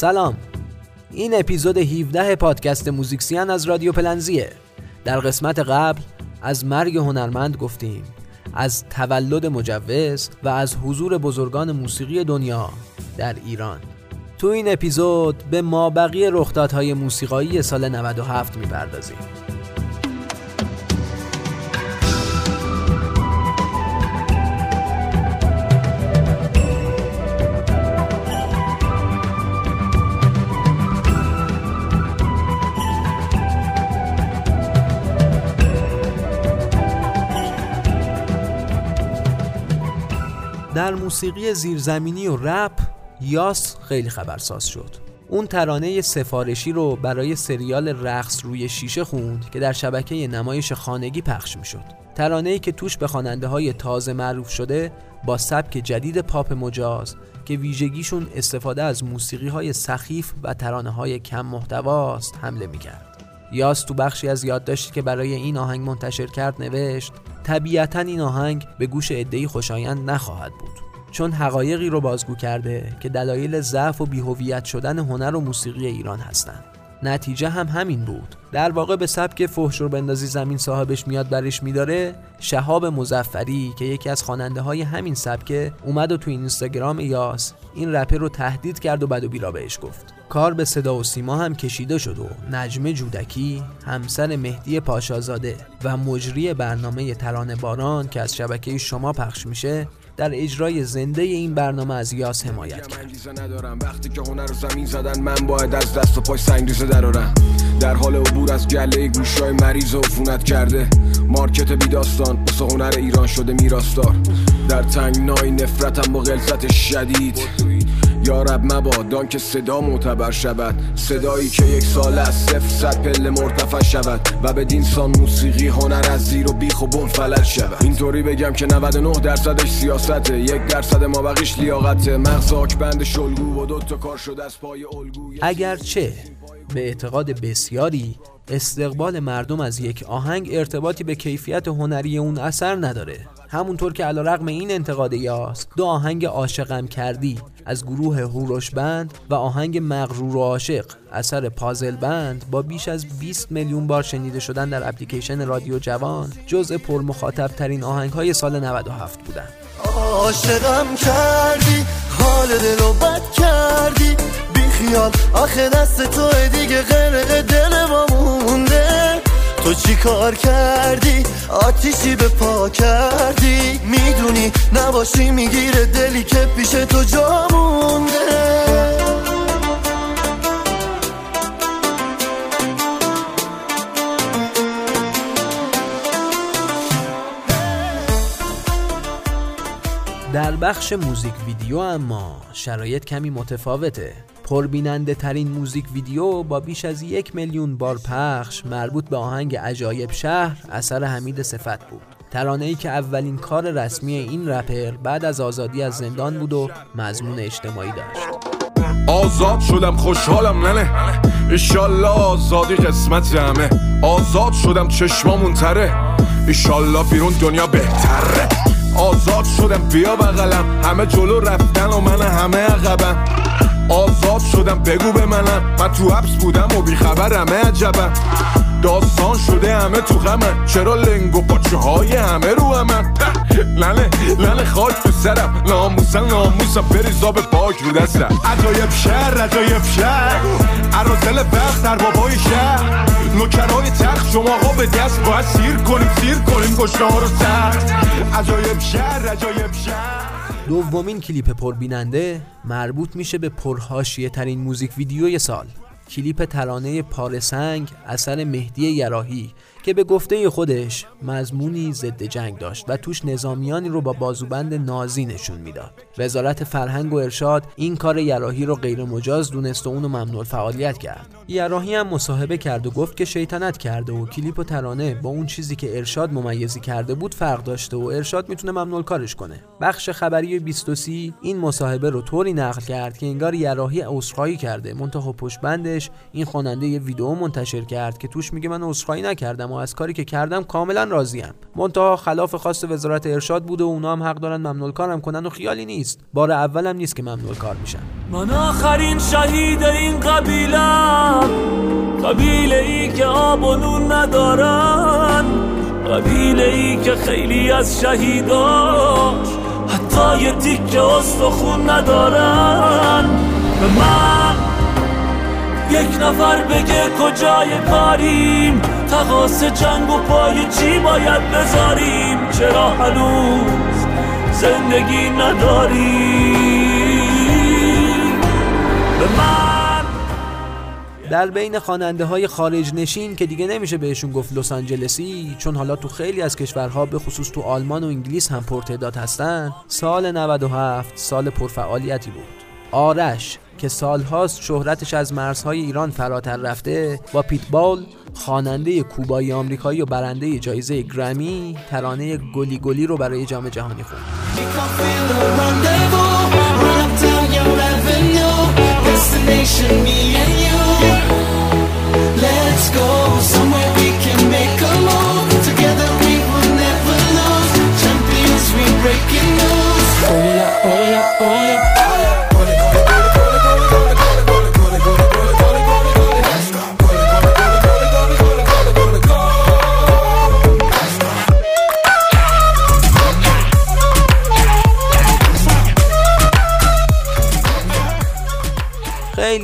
سلام. این اپیزود 17 پادکست موزیکسیان از رادیو پلنزیه. در قسمت قبل از مرگ هنرمند گفتیم از تولد مجوز و از حضور بزرگان موسیقی دنیا در ایران. تو این اپیزود به مابقی رخدادهای موسیقایی سال 97 می‌پردازیم. موسیقی زیرزمینی و رپ یاس خیلی خبرساز شد. اون ترانه سفارشی رو برای سریال رقص روی شیشه خوند که در شبکه نمایش خانگی پخش می شد ترانه‌ای که توش به خواننده های تازه معروف شده با سبک جدید پاپ مجاز که ویژگیشون استفاده از موسیقی های سخیف و ترانه های کم محتواست حمله می کرد یاس تو بخشی از یادداشتی که برای این آهنگ منتشر کرد نوشت طبیعتا این آهنگ به گوش عدهای خوشایند نخواهد بود. چون حقایقی رو بازگو کرده که دلایل ضعف و بیهویت شدن هنر و موسیقی ایران هستند. نتیجه هم همین بود. در واقع به سبک فحش رو بندازی زمین صاحبش میاد برش میداره. شهاب مزفری که یکی از خواننده های همین سبک اومد و تو اینستاگرام یاس این رپر رو تهدید کرد و بد و بیرا بهش گفت. کار به صدا و سیما هم کشیده شد و نجمه جودکی همسر مهدی پاشازاده و مجری برنامه ترانه باران که از شبکه شما پخش میشه در اجرای زنده این برنامه از یاس حمایت کرد. ندارم. وقتی که هنر زمین زدن من باید از دست و پای سنگریزه درارم در حال عبور از گله گوشای مریض و عفونت کرده. مارکت بی داستان واسه هنر ایران شده میراستار در تنگنای نفرتم با غلظت شدید. یا رب مبادا که صدا معتبر شود. صدایی که یک سال از صفر صد پله مرتفع شود. و به دینسان موسیقی هنر از زیر و بیخ و بن فلج شود. اینطوری بگم که 99 درصدش سیاسته. یک درصد ما بقیش لیاقته. مغز بند شلگو و دوتا کار شده از پای الگو اگرچه به اعتقاد بسیاری استقبال مردم از یک آهنگ ارتباطی به کیفیت هنری اون اثر نداره. همونطور که علا رقم این انتقاد یاس دو آهنگ عاشقم کردی از گروه هوروش بند و آهنگ مغرور و عاشق اثر پازل بند با بیش از 20 میلیون بار شنیده شدن در اپلیکیشن رادیو جوان جزء پرمخاطب ترین آهنگ های سال 97 بودن. عاشقم کردی حال دلو بد کردی. بیخیال آخه دست تو دیگه غرق دل ما مونده. تو چی کار کردی؟ آتیشی به پا کردی. می‌دونی نباشی می‌گیره دلی که پیش تو جا مونده. در بخش موزیک ویدیو اما شرایط کمی متفاوته. پربیننده ترین موزیک ویدیو با بیش از یک میلیون بار پخش مربوط به آهنگ عجایب شهر اثر حمید صفت بود. ترانه ای که اولین کار رسمی این رپر بعد از آزادی از زندان بود و مضمون اجتماعی داشت. آزاد شدم خوشحالم ننه. ایشالله آزادی قسمت همه. آزاد شدم چشمامون تره. ایشالله بیرون دنیا بهتره. آزاد شدم بیا بغلم. همه جلو رفتن و من همه عقبم. آزاد شدم بگو به منم. من تو حبس بودم و بیخبرمه عجبم داستان شده همه تو غمه چرا لنگ و پاچه های همه رو همه؟ لنه لنه خاک تو سرم. ناموسم ناموسم. بریزا به پاک رو دستم. عجایب شهر عجایب شهر. عرازل وقت در بابای شهر. نوکرای تخت شما ها به دست باید سیر کنیم سیر کنیم. گشنه ها رو سخت عجایب شهر عجایب شهر. دومین کلیپ پربیننده مربوط میشه به پرهاشیه ترین موزیک ویدیوی سال. کلیپ ترانه پارسنگ اثر مهدی یراهی که به گفته خودش مضمونی ضد جنگ داشت و توش نظامیانی رو با بازوبند نازی نشون می‌داد. وزارت فرهنگ و ارشاد این کار یراهی رو غیر مجاز دونست و اونو ممنوع فعالیت کرد. یراهی هم مصاحبه کرد و گفت که شیطنت کرده و کلیپ و ترانه با اون چیزی که ارشاد ممیزی کرده بود فرق داشته و ارشاد می‌تونه ممنوع کارش کنه. بخش خبری 23 این مصاحبه رو طوری نقل کرد که انگار یراهی عذرخواهی کرده منتها پشت بندش این خواننده یه ویدیو منتشر کرد که توش میگه من عذرخواهی نکردم و از کاری که کردم کاملا راضیم. منتها خلاف خواست وزارت ارشاد بوده و اونا هم حق دارن ممنوع کارم کنن و خیالی نیست. بار اولم نیست که ممنوع کار میشم من آخرین شهید این قبیلم قبیله ای که آب و نون ندارن قبیله ای که خیلی از شهیداش حتی یه تیکه استخون ندارن. به من یک نفر بگه کجای کاریم. تقاس جنگ و پای چی باید بذاریم؟ چرا هنوز زندگی نداریم؟ به من در بین خواننده های خارج نشین که دیگه نمیشه بهشون گفت لس آنجلسی چون حالا تو خیلی از کشورها به خصوص تو آلمان و انگلیس هم پرتعداد هستن سال 97 سال پرفعالیتی بود. آرش که سالهاست شهرتش از مرزهای ایران فراتر رفته با پیتبال خواننده کوبایی آمریکایی و برنده جایزه گرمی ترانه گلی گلی رو برای جام جهانی خوند.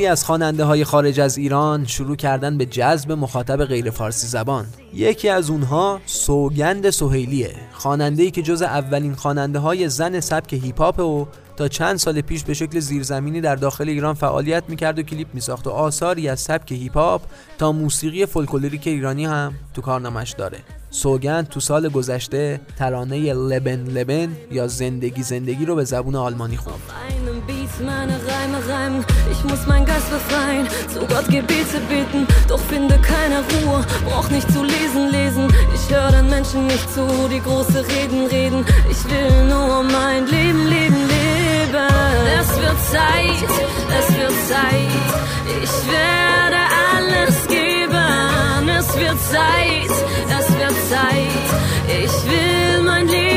از خواننده های خارج از ایران شروع کردن به جذب مخاطب غیر فارسی زبان. یکی از اونها سوگند سهیلیه خواننده ای که جز اولین خواننده های زن سبک هیپ هاپ و تا چند سال پیش به شکل زیرزمینی در داخل ایران فعالیت می‌کرد و کلیپ میساخت و آثاری از سبک هیپ هاپ تا موسیقی فولکلوریک ایرانی هم تو کارنامش داره. سوگند تو سال گذشته ترانه Leben Leben یا زندگی زندگی رو به زبون آلمانی خوند. Einem Beat meine Reime reimen. Ich muss mein Geist befreien, zu Gott Gebete beten, doch finde keine Ruhe, brauch nicht zu lesen, lesen. Ich höre den Menschen nicht zu, die große Reden reden. Ich will nur mein Leben, leben, leben. Es wird Zeit, es wird Zeit. Ich werde alles geben. Es wird Zeit, es wird Zeit. Ich will mein leben.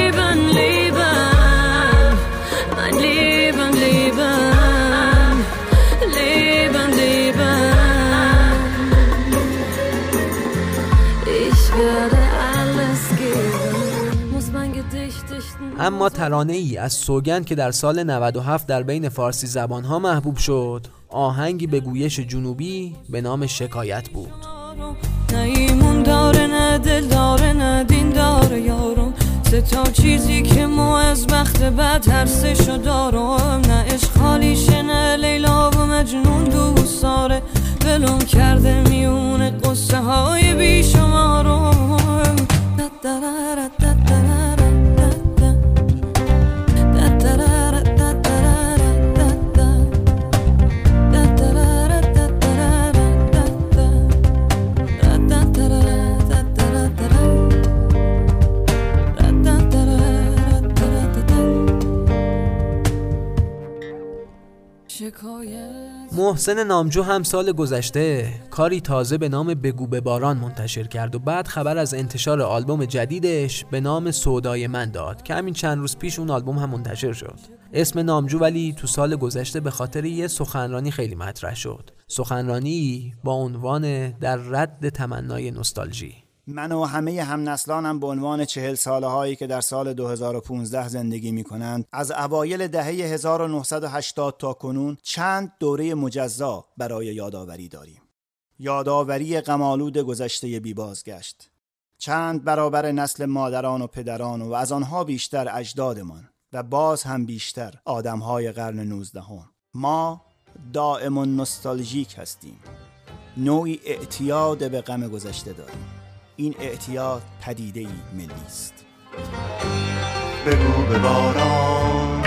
اما ترانه ای از سوگند که در سال 97 در بین فارسی زبان ها محبوب شد آهنگی به گویش جنوبی به نام شکایت بود. نه ایمون داره نه دل داره نه دین داره یارم سه تا چیزی که ما از بخت بد هر سه شو دارم. نه عشق محسن نامجو هم سال گذشته کاری تازه به نام بگو به باران منتشر کرد و بعد خبر از انتشار آلبوم جدیدش به نام سودای من داد که همین چند روز پیش اون آلبوم هم منتشر شد. اسم نامجو ولی تو سال گذشته به خاطر یه سخنرانی خیلی مطرح شد. سخنرانی با عنوان در رد تمنای نوستالژی. من و همه همنسلانم به عنوان چهل ساله هایی که در سال 2015 زندگی می کنند از اوایل دهه 1980 تا کنون چند دوره مجزا برای یادآوری داریم. یادآوری غمالود گذشته بی بازگشت چند برابر نسل مادران و پدران و از آنها بیشتر اجدادمان و باز هم بیشتر آدمهای قرن 19 ما دائم نوستالژیک هستیم. نوعی اعتیاد به غم گذشته داریم. این اعتیاد پدیده ای ملی است. بگو به باران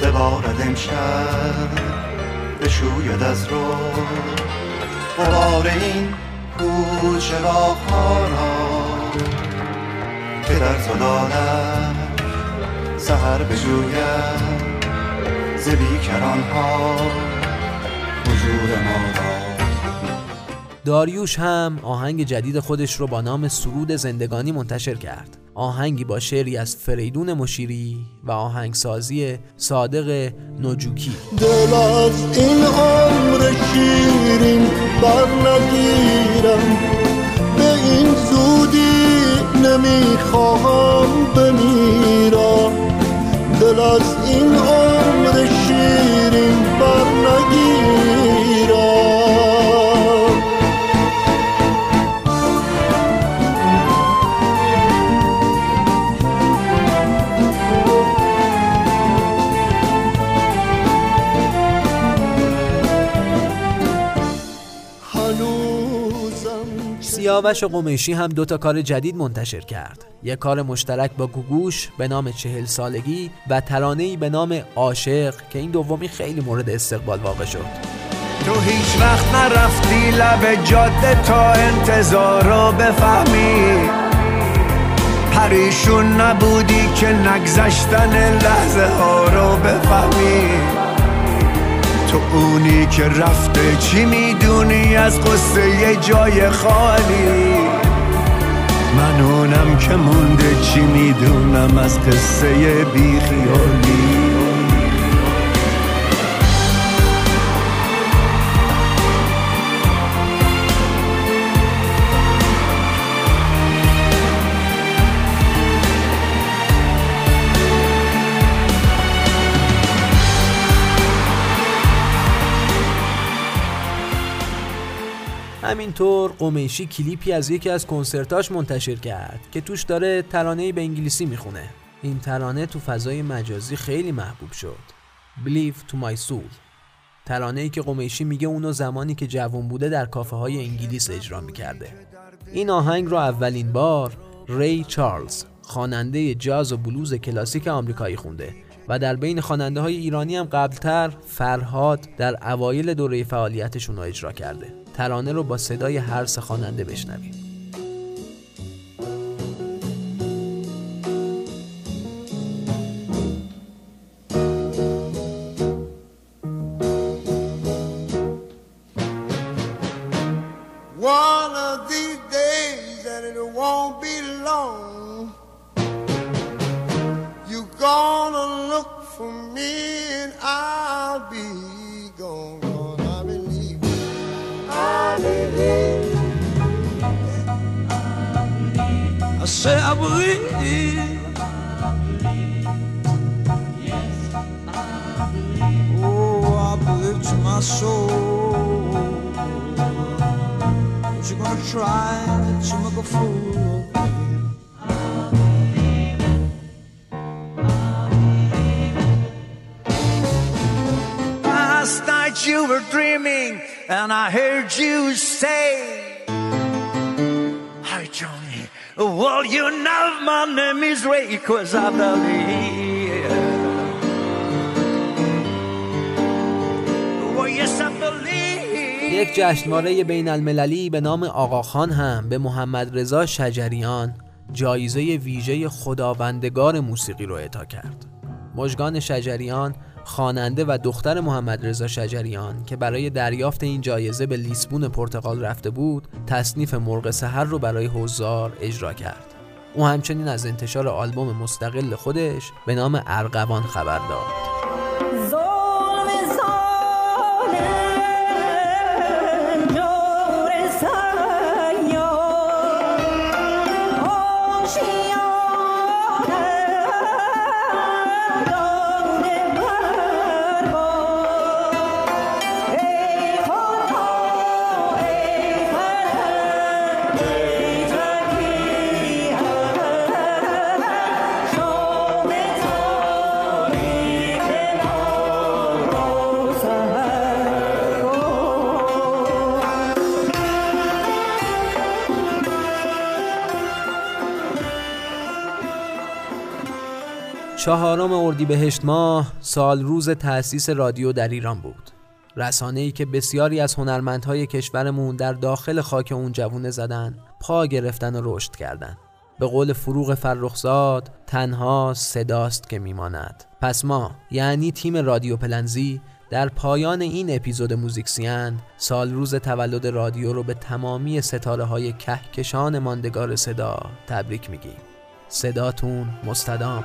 ببارد امشب بشوید از رو. غبار این کوچه را که در دادم سهر بجوید ز بیکران ها وجود ما داریوش هم آهنگ جدید خودش رو با نام سرود زندگانی منتشر کرد. آهنگی با شعری از فریدون مشیری و آهنگسازی صادق نجوکی. دل از این عمر شیرین بر نگیرم به این زودی نمی‌خواهم بمیرم. دل از این عمر سیاوش قمیشی هم دوتا کار جدید منتشر کرد. یک کار مشترک با گوگوش به نام چهل سالگی و ترانه‌ای به نام عاشق که این دومی خیلی مورد استقبال واقع شد. تو هیچ وقت نرفتی لب جاده تا انتظار رو بفهمی. پریشون نبودی که نگذشتن لحظه ها رو بفهمی. تو اونی که رفته چی می‌دونی از قصه یه جای خالی؟ من اونم که مونده چی می‌دونم از قصه بیخیالی؟ همینطور قمیشی کلیپی از یکی از کنسرتاش منتشر کرد که توش داره ترانه‌ای به انگلیسی می‌خونه. این ترانه تو فضای مجازی خیلی محبوب شد. Believe to my soul. ترانه‌ای که قمیشی میگه اونو زمانی که جوان بوده در کافه های انگلیس اجرا می‌کرده. این آهنگ رو اولین بار ری چارلز خواننده جاز و بلوز کلاسیک آمریکایی خونده و در بین خواننده های ایرانی هم قبلتر فرهاد در اوایل دوره فعالیتشون رو اجرا کرده. ترانه رو با صدای هر سه خواننده بشنویم for me, say I believe. Oh, I believe to my soul. But you're gonna try to make a fool of me. Last night you were dreaming, and I heard you say. Well, you know my name is Ray, cause I believe. Yes, I believe. یک جشنواره بین المللی به نام آقاخان هم به محمد رضا شجریان جایزه ویژه خداوندگار موسیقی رو اعطا کرد. مژگان شجریان خواننده و دختر محمد رضا شجریان که برای دریافت این جایزه به لیسبون پرتغال رفته بود تصنیف مرغ سحر رو برای حضار اجرا کرد. او همچنین از انتشار آلبوم مستقل خودش به نام ارغوان خبر داد. چهارم اردیبهشت ماه سال روز تأسیس رادیو در ایران بود. رسانه‌ای که بسیاری از هنرمندهای کشورمون در داخل خاک اون جوونه زدن پا گرفتن و رشد کردن. به قول فروغ فرخزاد تنها صداست که میماند. پس ما یعنی تیم رادیو پلنزی در پایان این اپیزود موزیکسیان سال روز تولد رادیو رو به تمامی ستاره های کهکشان ماندگار صدا تبریک میگیم. صداتون مستدام.